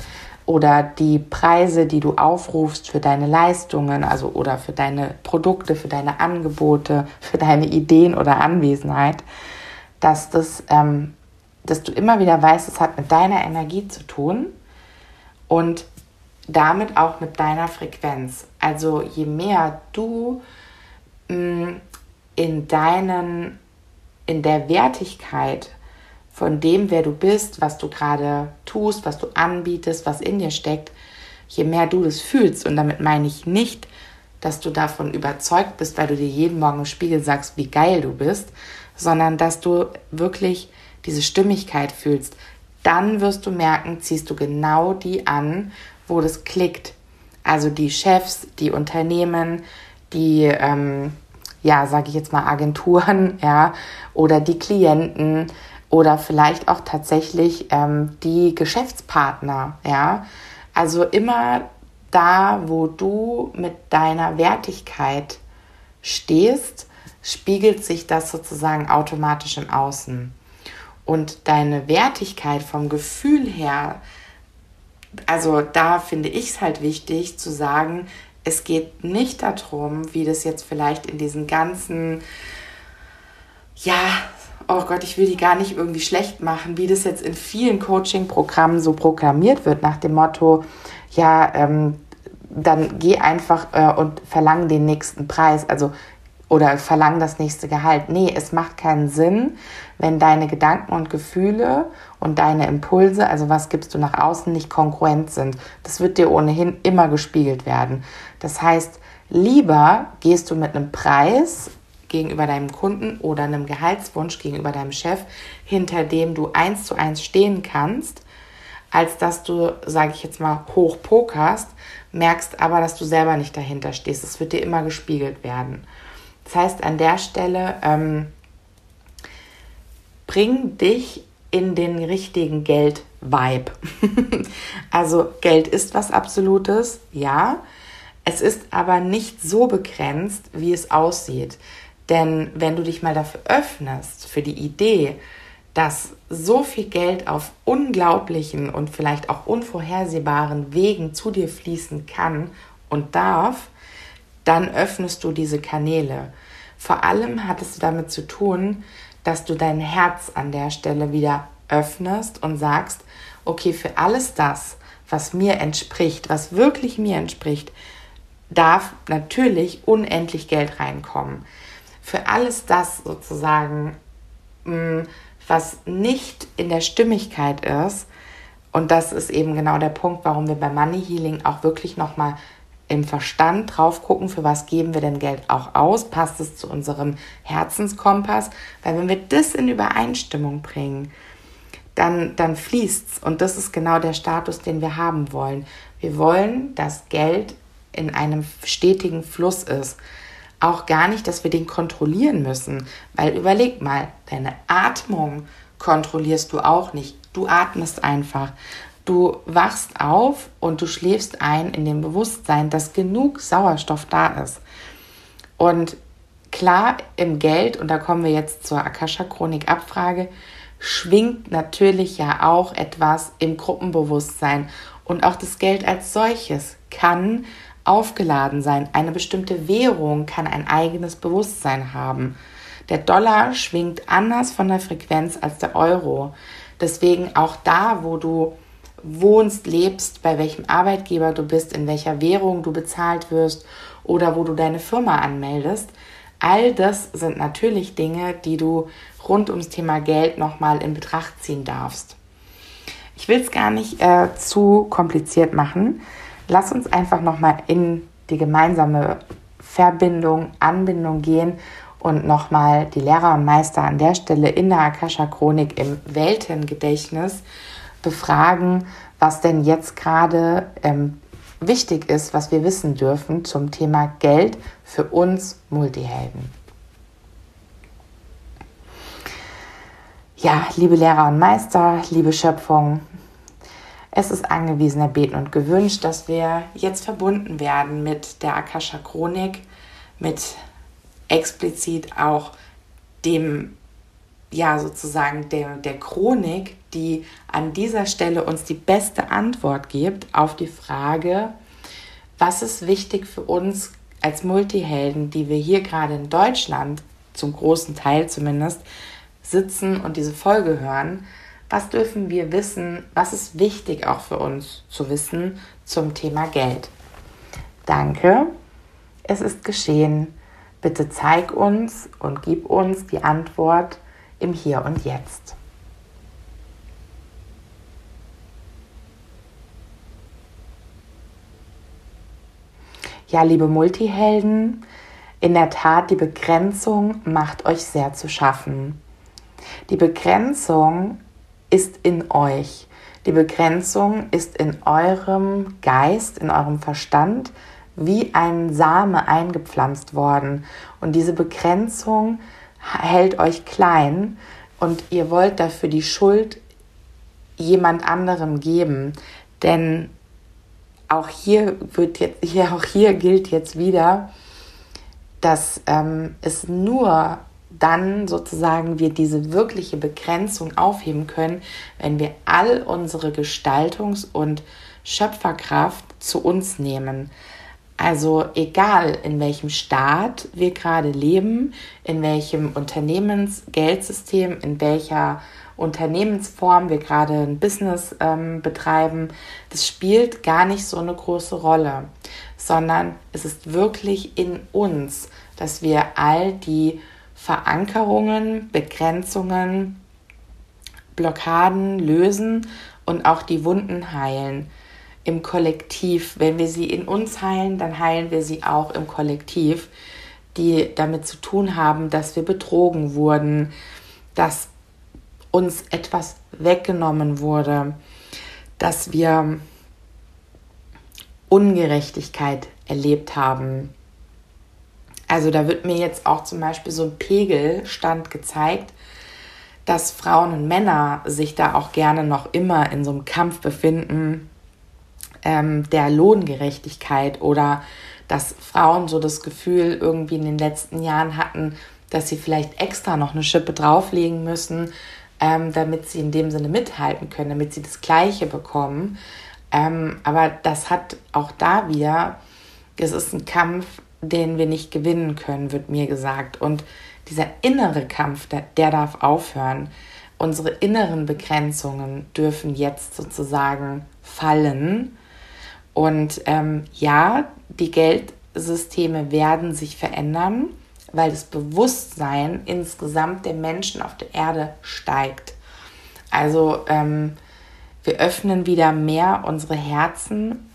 Speaker 1: oder die Preise, die du aufrufst für deine Leistungen, also oder für deine Produkte, für deine Angebote, <laughs> für deine Ideen oder Anwesenheit, dass das ähm, dass du immer wieder weißt, es hat mit deiner Energie zu tun und damit auch mit deiner Frequenz. Also je mehr du mh, mm, in deinen, in der Wertigkeit von dem, wer du bist, was du gerade tust, was du anbietest, was in dir steckt, je mehr du das fühlst, und damit meine ich nicht, dass du davon überzeugt bist, weil du dir jeden Morgen im Spiegel sagst, wie geil du bist, sondern dass du wirklich diese Stimmigkeit fühlst, dann wirst du merken, ziehst du genau die an, wo das klickt. Also die Chefs, die Unternehmen, die, ähm, ja, sage ich jetzt mal Agenturen, <laughs> ja, oder die Klienten oder vielleicht auch tatsächlich ähm, die Geschäftspartner, ja. Also immer da, wo du mit deiner Wertigkeit stehst, spiegelt sich das sozusagen automatisch im Außen und deine Wertigkeit vom Gefühl her, also da finde ich es halt wichtig zu sagen, es geht nicht darum, wie das jetzt vielleicht in diesen ganzen, ja, oh Gott, ich will die gar nicht irgendwie schlecht machen, wie das jetzt in vielen Coaching-Programmen so proklamiert wird, nach dem Motto, ja, ähm, dann geh einfach äh, und verlang den nächsten Preis. Also oder verlang das nächste Gehalt. Nee, es macht keinen Sinn, wenn deine Gedanken und Gefühle und deine Impulse, also was gibst du nach außen, nicht konkurrent sind. Das wird dir ohnehin immer gespiegelt werden. Das heißt, lieber gehst du mit einem Preis gegenüber deinem Kunden oder einem Gehaltswunsch gegenüber deinem Chef, hinter dem du eins zu eins stehen kannst, als dass du, sage ich jetzt mal, hoch pokerst, merkst aber, dass du selber nicht dahinter stehst. Es wird dir immer gespiegelt werden. Das heißt, an der Stelle ähm, bring dich in den richtigen Geld-Vibe. <laughs> also Geld ist was Absolutes, ja. Es ist aber nicht so begrenzt, wie es aussieht. Denn wenn du dich mal dafür öffnest, für die Idee, dass so viel Geld auf unglaublichen und vielleicht auch unvorhersehbaren Wegen zu dir fließen kann und darf, dann öffnest du diese Kanäle. Vor allem hat es damit zu tun, dass du dein Herz an der Stelle wieder öffnest und sagst, okay, für alles das, was mir entspricht, was wirklich mir entspricht, darf natürlich unendlich Geld reinkommen. Für alles das sozusagen, mm, was nicht in der Stimmigkeit ist, und das ist eben genau der Punkt, warum wir bei Money Healing auch wirklich nochmal im Verstand drauf gucken, für was geben wir denn Geld auch aus, passt es zu unserem Herzenskompass, weil wenn wir das in Übereinstimmung bringen, dann, dann fließt's und das ist genau der Status, den wir haben wollen. Wir wollen, dass Geld in einem stetigen Fluss ist. Auch gar nicht, dass wir den kontrollieren müssen, weil überleg mal, deine Atmung kontrollierst du auch nicht. Du atmest einfach. Du wachst auf und du schläfst ein in dem Bewusstsein, dass genug Sauerstoff da ist. Und klar, im Geld, und da kommen wir jetzt zur Akasha-Chronik-Abfrage, schwingt natürlich ja auch etwas im Gruppenbewusstsein Und auch das Geld als solches kann aufgeladen sein. Eine bestimmte Währung kann ein eigenes Bewusstsein haben. Der Dollar schwingt anders von der Frequenz als der Euro. Deswegen auch da, wo du wohnst, lebst, bei welchem Arbeitgeber du bist, in welcher Währung du bezahlt wirst oder wo du deine Firma anmeldest, all das sind natürlich Dinge, die du rund ums Thema Geld nochmal in Betracht ziehen darfst. Ich will es gar nicht äh, zu kompliziert machen. Lass uns einfach nochmal in die gemeinsame Verbindung, Anbindung gehen und nochmal die Lehrer und Meister an der Stelle in der Akasha-Chronik im Weltengedächtnis befragen, was denn jetzt gerade ähm, wichtig ist, was wir wissen dürfen zum Thema Geld für uns Multihelden. Ja, liebe Lehrer und Meister, liebe Schöpfung, es ist angewiesen, erbeten und gewünscht, dass wir jetzt verbunden werden mit der Akasha Chronik, mit explizit auch dem, ja, sozusagen der, der Chronik, die an dieser Stelle uns die beste Antwort gibt auf die Frage, was ist wichtig für uns als Multihelden, die wir hier gerade in Deutschland, zum großen Teil zumindest, sitzen und diese Folge hören. Was dürfen wir wissen? Was ist wichtig auch für uns zu wissen zum Thema Geld? Danke. Es ist geschehen. Bitte zeig uns und gib uns die Antwort im Hier und Jetzt. Ja, liebe Multihelden, in der Tat, die Begrenzung macht euch sehr zu schaffen. Die Begrenzung ist in euch. Die Begrenzung ist in eurem Geist, in eurem Verstand, wie ein Same eingepflanzt worden. Und diese Begrenzung hält euch klein und ihr wollt dafür die Schuld jemand anderem geben. Denn auch hier wird jetzt, hier, auch hier gilt jetzt wieder, dass ähm, es nur dann sozusagen wir diese wirkliche Begrenzung aufheben können, wenn wir all unsere Gestaltungs- und Schöpferkraft zu uns nehmen. Also egal, in welchem Staat wir gerade leben, in welchem Unternehmensgeldsystem, in welcher Unternehmensform wir gerade ein Business ähm, betreiben, das spielt gar nicht so eine große Rolle, sondern es ist wirklich in uns, dass wir all die Verankerungen, Begrenzungen, Blockaden lösen und auch die Wunden heilen im Kollektiv. Wenn wir sie in uns heilen, dann heilen wir sie auch im Kollektiv, die damit zu tun haben, dass wir betrogen wurden, dass uns etwas weggenommen wurde, dass wir Ungerechtigkeit erlebt haben. Also da wird mir jetzt auch zum Beispiel so ein Pegelstand gezeigt, dass Frauen und Männer sich da auch gerne noch immer in so einem Kampf befinden, ähm, der Lohngerechtigkeit oder dass Frauen so das Gefühl irgendwie in den letzten Jahren hatten, dass sie vielleicht extra noch eine Schippe drauflegen müssen, ähm, damit sie in dem Sinne mithalten können, damit sie das Gleiche bekommen. Ähm, aber das hat auch da wieder, es ist ein Kampf, den wir nicht gewinnen können, wird mir gesagt. Und dieser innere Kampf, der, der darf aufhören. Unsere inneren Begrenzungen dürfen jetzt sozusagen fallen und ähm, ja, die Geldsysteme werden sich verändern, weil das Bewusstsein insgesamt der Menschen auf der Erde steigt. Also ähm, wir öffnen wieder mehr unsere Herzen.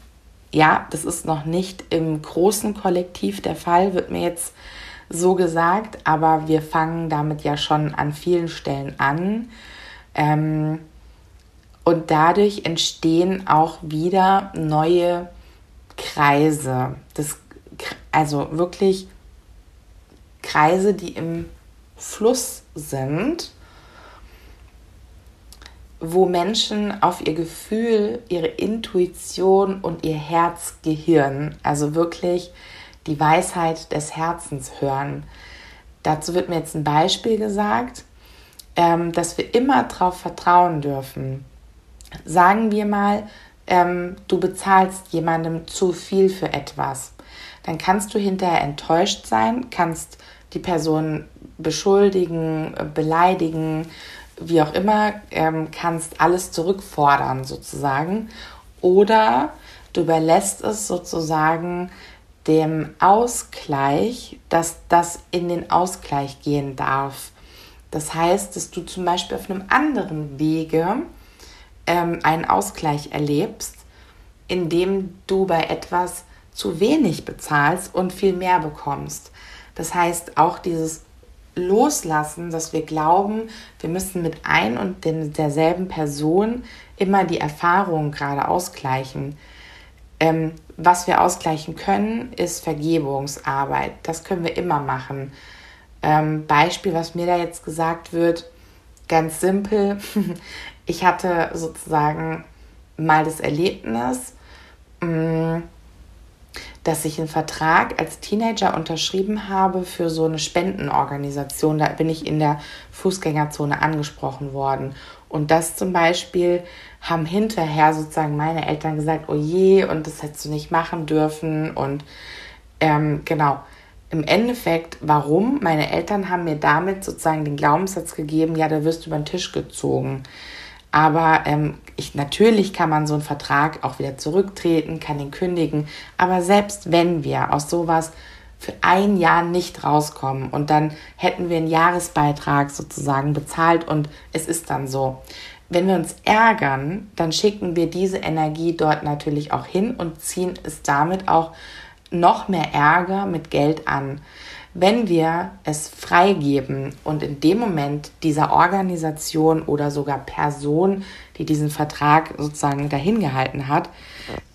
Speaker 1: Ja, das ist noch nicht im großen Kollektiv der Fall, wird mir jetzt so gesagt, aber wir fangen damit ja schon an vielen Stellen an. Ähm, und dadurch entstehen auch wieder neue Kreise. Das, also wirklich Kreise, die im Fluss sind, wo Menschen auf ihr Gefühl, ihre Intuition und ihr Herzgehirn, also wirklich die Weisheit des Herzens hören. Dazu wird mir jetzt ein Beispiel gesagt, ähm, dass wir immer darauf vertrauen dürfen, sagen wir mal, ähm, du bezahlst jemandem zu viel für etwas. Dann kannst du hinterher enttäuscht sein, kannst die Person beschuldigen, beleidigen, wie auch immer, ähm, kannst alles zurückfordern sozusagen. Oder du überlässt es sozusagen dem Ausgleich, dass das in den Ausgleich gehen darf. Das heißt, dass du zum Beispiel auf einem anderen Wege ähm, einen Ausgleich erlebst, indem du bei etwas zu wenig bezahlst und viel mehr bekommst. Das heißt, auch dieses Loslassen, dass wir glauben, wir müssen mit ein und derselben Person immer die Erfahrung gerade ausgleichen. Ähm, was wir ausgleichen können, ist Vergebungsarbeit. Das können wir immer machen. Ähm, Beispiel, was mir da jetzt gesagt wird, ganz simpel. <laughs> Ich hatte sozusagen mal das Erlebnis, mh, mm, dass ich einen Vertrag als Teenager unterschrieben habe für so eine Spendenorganisation. Da bin ich in der Fußgängerzone angesprochen worden. Und das zum Beispiel haben hinterher sozusagen meine Eltern gesagt, oh je, und das hättest du nicht machen dürfen. Und ähm, genau, im Endeffekt, warum? Meine Eltern haben mir damit sozusagen den Glaubenssatz gegeben, ja, da wirst du über den Tisch gezogen. Aber ähm, ich, natürlich kann man so einen Vertrag auch wieder zurücktreten, kann ihn kündigen. Aber selbst wenn wir aus sowas für ein Jahr nicht rauskommen und dann hätten wir einen Jahresbeitrag sozusagen bezahlt und es ist dann so. Wenn wir uns ärgern, dann schicken wir diese Energie dort natürlich auch hin und ziehen es damit auch noch mehr Ärger mit Geld an. Wenn wir es freigeben und in dem Moment dieser Organisation oder sogar Person, die diesen Vertrag sozusagen dahingehalten hat,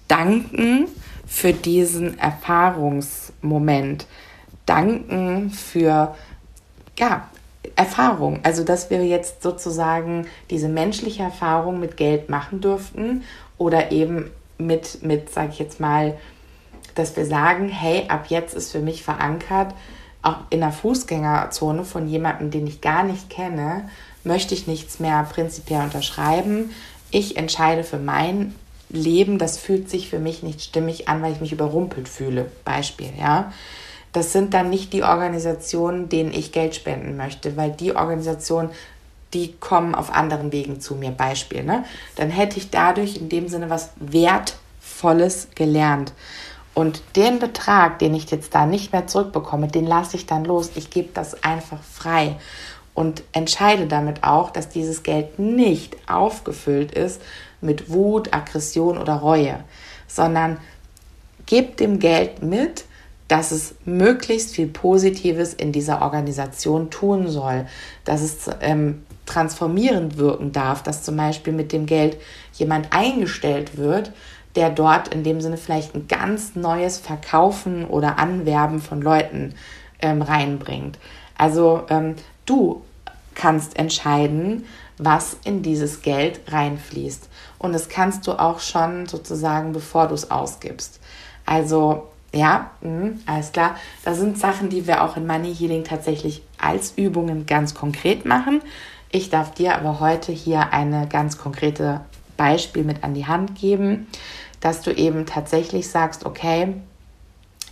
Speaker 1: danken für diesen Erfahrungsmoment, danken für ja, Erfahrung, also dass wir jetzt sozusagen diese menschliche Erfahrung mit Geld machen durften oder eben mit, mit sage ich jetzt mal, dass wir sagen, hey, ab jetzt ist für mich verankert, auch in der Fußgängerzone von jemandem, den ich gar nicht kenne, möchte ich nichts mehr prinzipiell unterschreiben. Ich entscheide für mein Leben, das fühlt sich für mich nicht stimmig an, weil ich mich überrumpelt fühle. Beispiel, ja. Das sind dann nicht die Organisationen, denen ich Geld spenden möchte, weil die Organisationen, die kommen auf anderen Wegen zu mir. Beispiel, ne? Dann hätte ich dadurch in dem Sinne was Wertvolles gelernt. Und den Betrag, den ich jetzt da nicht mehr zurückbekomme, den lasse ich dann los. Ich gebe das einfach frei und entscheide damit auch, dass dieses Geld nicht aufgefüllt ist mit Wut, Aggression oder Reue, sondern gebe dem Geld mit, dass es möglichst viel Positives in dieser Organisation tun soll, dass es ähm, transformierend wirken darf, dass zum Beispiel mit dem Geld jemand eingestellt wird, der dort in dem Sinne vielleicht ein ganz neues Verkaufen oder Anwerben von Leuten ähm, reinbringt. Also ähm, du kannst entscheiden, was in dieses Geld reinfließt. Und das kannst du auch schon sozusagen, bevor du es ausgibst. Also ja, mh, alles klar. Das sind Sachen, die wir auch in Money Healing tatsächlich als Übungen ganz konkret machen. Ich darf dir aber heute hier eine ganz konkrete Beispiel mit an die Hand geben, dass du eben tatsächlich sagst, okay,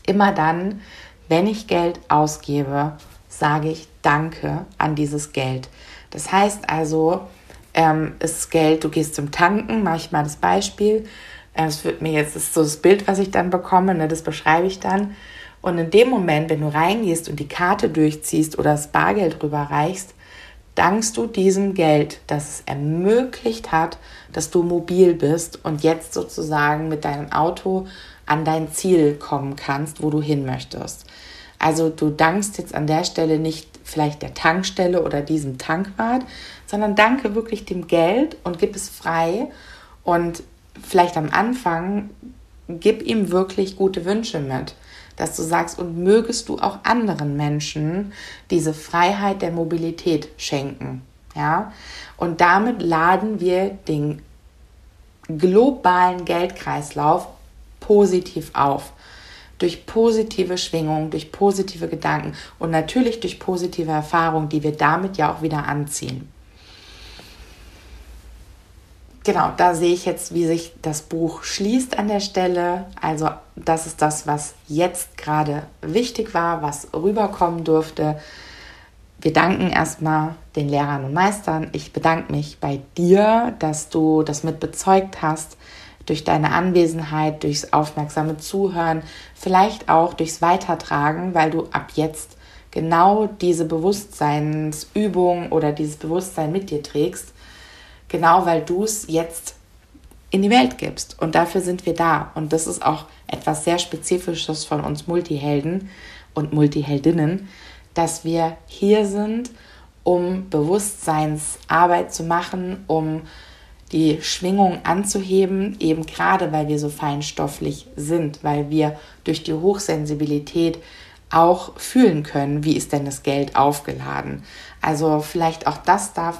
Speaker 1: immer dann, wenn ich Geld ausgebe, sage ich Danke an dieses Geld. Das heißt also, ähm, ist Geld, du gehst zum Tanken, mache ich mal das Beispiel. Es wird mir jetzt, ist so das Bild, was ich dann bekomme, ne, das beschreibe ich dann. Und in dem Moment, wenn du reingehst und die Karte durchziehst oder das Bargeld rüberreichst, dankst du diesem Geld, das es ermöglicht hat, dass du mobil bist und jetzt sozusagen mit deinem Auto an dein Ziel kommen kannst, wo du hin möchtest. Also du dankst jetzt an der Stelle nicht vielleicht der Tankstelle oder diesem Tankwart, sondern danke wirklich dem Geld und gib es frei und vielleicht am Anfang gib ihm wirklich gute Wünsche mit dass du sagst, und mögest du auch anderen Menschen diese Freiheit der Mobilität schenken. Ja? Und damit laden wir den globalen Geldkreislauf positiv auf. Durch positive Schwingungen, durch positive Gedanken und natürlich durch positive Erfahrungen, die wir damit ja auch wieder anziehen. Genau, da sehe ich jetzt, wie sich das Buch schließt an der Stelle. Also das ist das, was jetzt gerade wichtig war, was rüberkommen durfte. Wir danken erstmal den Lehrern und Meistern. Ich bedanke mich bei dir, dass du das mit bezeugt hast, durch deine Anwesenheit, durchs aufmerksame Zuhören, vielleicht auch durchs Weitertragen, weil du ab jetzt genau diese Bewusstseinsübung oder dieses Bewusstsein mit dir trägst Genau weil du es jetzt in die Welt gibst. Und dafür sind wir da. Und das ist auch etwas sehr Spezifisches von uns Multihelden und Multiheldinnen, dass wir hier sind, um Bewusstseinsarbeit zu machen, um die Schwingung anzuheben, eben gerade weil wir so feinstofflich sind, weil wir durch die Hochsensibilität auch fühlen können, wie ist denn das Geld aufgeladen. Also vielleicht auch das darf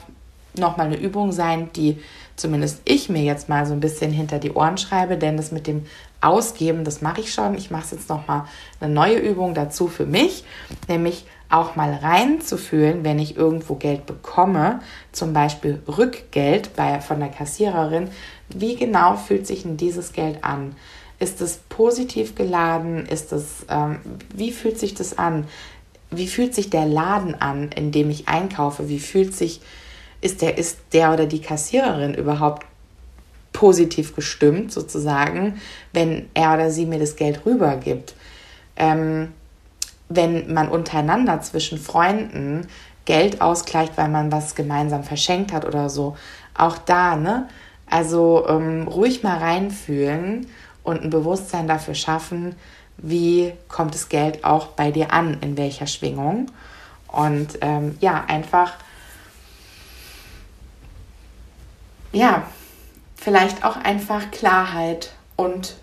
Speaker 1: nochmal eine Übung sein, die zumindest ich mir jetzt mal so ein bisschen hinter die Ohren schreibe, denn das mit dem Ausgeben, das mache ich schon. Ich mache jetzt nochmal eine neue Übung dazu für mich, nämlich auch mal reinzufühlen, wenn ich irgendwo Geld bekomme, zum Beispiel Rückgeld bei, von der Kassiererin, wie genau fühlt sich denn dieses Geld an? Ist es positiv geladen? Ist es, ähm, wie fühlt sich das an? Wie fühlt sich der Laden an, in dem ich einkaufe? Wie fühlt sich ist der, ist der oder die Kassiererin überhaupt positiv gestimmt, sozusagen, wenn er oder sie mir das Geld rübergibt. Ähm, wenn man untereinander zwischen Freunden Geld ausgleicht, weil man was gemeinsam verschenkt hat oder so, auch da, ne? Also ähm, ruhig mal reinfühlen und ein Bewusstsein dafür schaffen, wie kommt das Geld auch bei dir an, in welcher Schwingung. Und ähm, ja, einfach ja, vielleicht auch einfach Klarheit und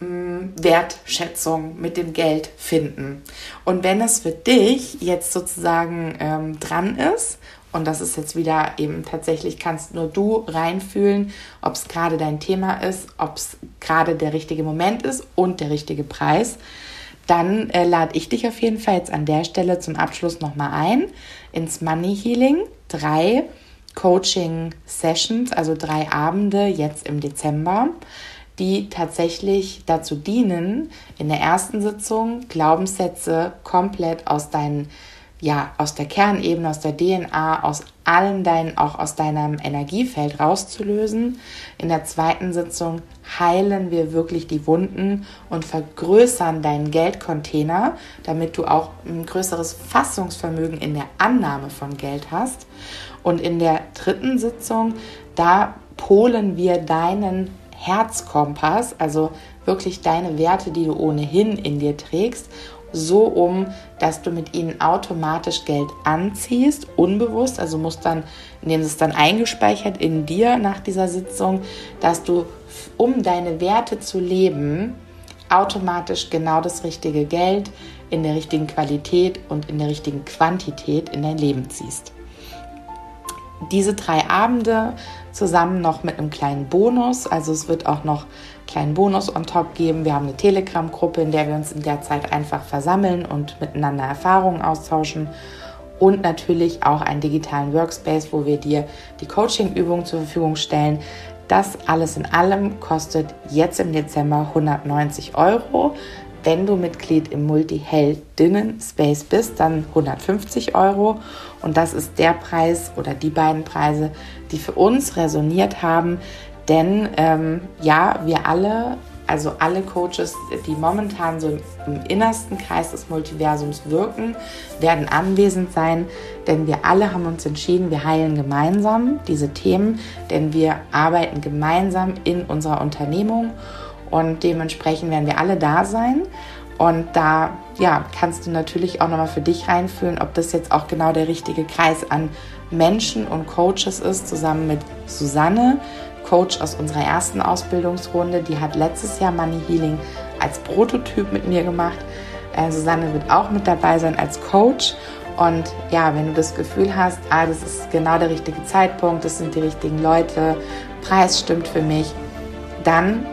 Speaker 1: mh, mm, Wertschätzung mit dem Geld finden. Und wenn es für dich jetzt sozusagen ähm, dran ist, und das ist jetzt wieder eben tatsächlich, kannst nur du reinfühlen, ob es gerade dein Thema ist, ob es gerade der richtige Moment ist und der richtige Preis, dann äh, lade ich dich auf jeden Fall jetzt an der Stelle zum Abschluss nochmal ein ins Money Healing. Drei Coaching-Sessions, also drei Abende jetzt im Dezember, die tatsächlich dazu dienen, in der ersten Sitzung Glaubenssätze komplett aus deinen ja, aus der Kernebene, aus der DNA, aus allen deinen, auch aus deinem Energiefeld rauszulösen. In der zweiten Sitzung heilen wir wirklich die Wunden und vergrößern deinen Geldcontainer, damit du auch ein größeres Fassungsvermögen in der Annahme von Geld hast. Und in der dritten Sitzung, da polen wir deinen Herzkompass, also wirklich deine Werte, die du ohnehin in dir trägst, so um, dass du mit ihnen automatisch Geld anziehst, unbewusst, also musst dann, indem es dann eingespeichert in dir nach dieser Sitzung, dass du, um deine Werte zu leben, automatisch genau das richtige Geld in der richtigen Qualität und in der richtigen Quantität in dein Leben ziehst diese drei Abende zusammen noch mit einem kleinen Bonus. Also es wird auch noch einen kleinen Bonus on top geben. Wir haben eine Telegram-Gruppe, in der wir uns in der Zeit einfach versammeln und miteinander Erfahrungen austauschen. Und natürlich auch einen digitalen Workspace, wo wir dir die Coaching-Übungen zur Verfügung stellen. Das alles in allem kostet jetzt im Dezember 190 Euro. Wenn du Mitglied im Multi-Heldinnen-Space bist, dann 150 Euro. Und das ist der Preis oder die beiden Preise, die für uns resoniert haben. Denn ähm, ja, wir alle, also alle Coaches, die momentan so im innersten Kreis des Multiversums wirken, werden anwesend sein. Denn wir alle haben uns entschieden, wir heilen gemeinsam diese Themen, denn wir arbeiten gemeinsam in unserer Unternehmung und dementsprechend werden wir alle da sein. Und da ja, kannst du natürlich auch nochmal für dich reinfühlen, ob das jetzt auch genau der richtige Kreis an Menschen und Coaches ist, zusammen mit Susanne, Coach aus unserer ersten Ausbildungsrunde. Die hat letztes Jahr Money Healing als Prototyp mit mir gemacht. Äh, Susanne wird auch mit dabei sein als Coach. Und ja, wenn du das Gefühl hast, ah, das ist genau der richtige Zeitpunkt, das sind die richtigen Leute, Preis stimmt für mich, dann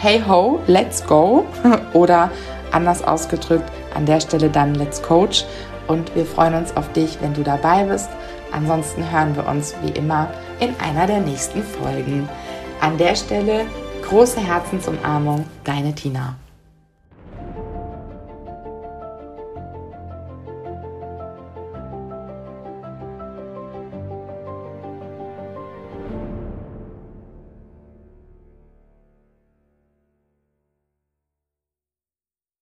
Speaker 1: hey ho, let's go <laughs> oder anders ausgedrückt an der Stelle dann let's coach und wir freuen uns auf dich, wenn du dabei bist. Ansonsten hören wir uns wie immer in einer der nächsten Folgen. An der Stelle große Herzensumarmung, deine Tina.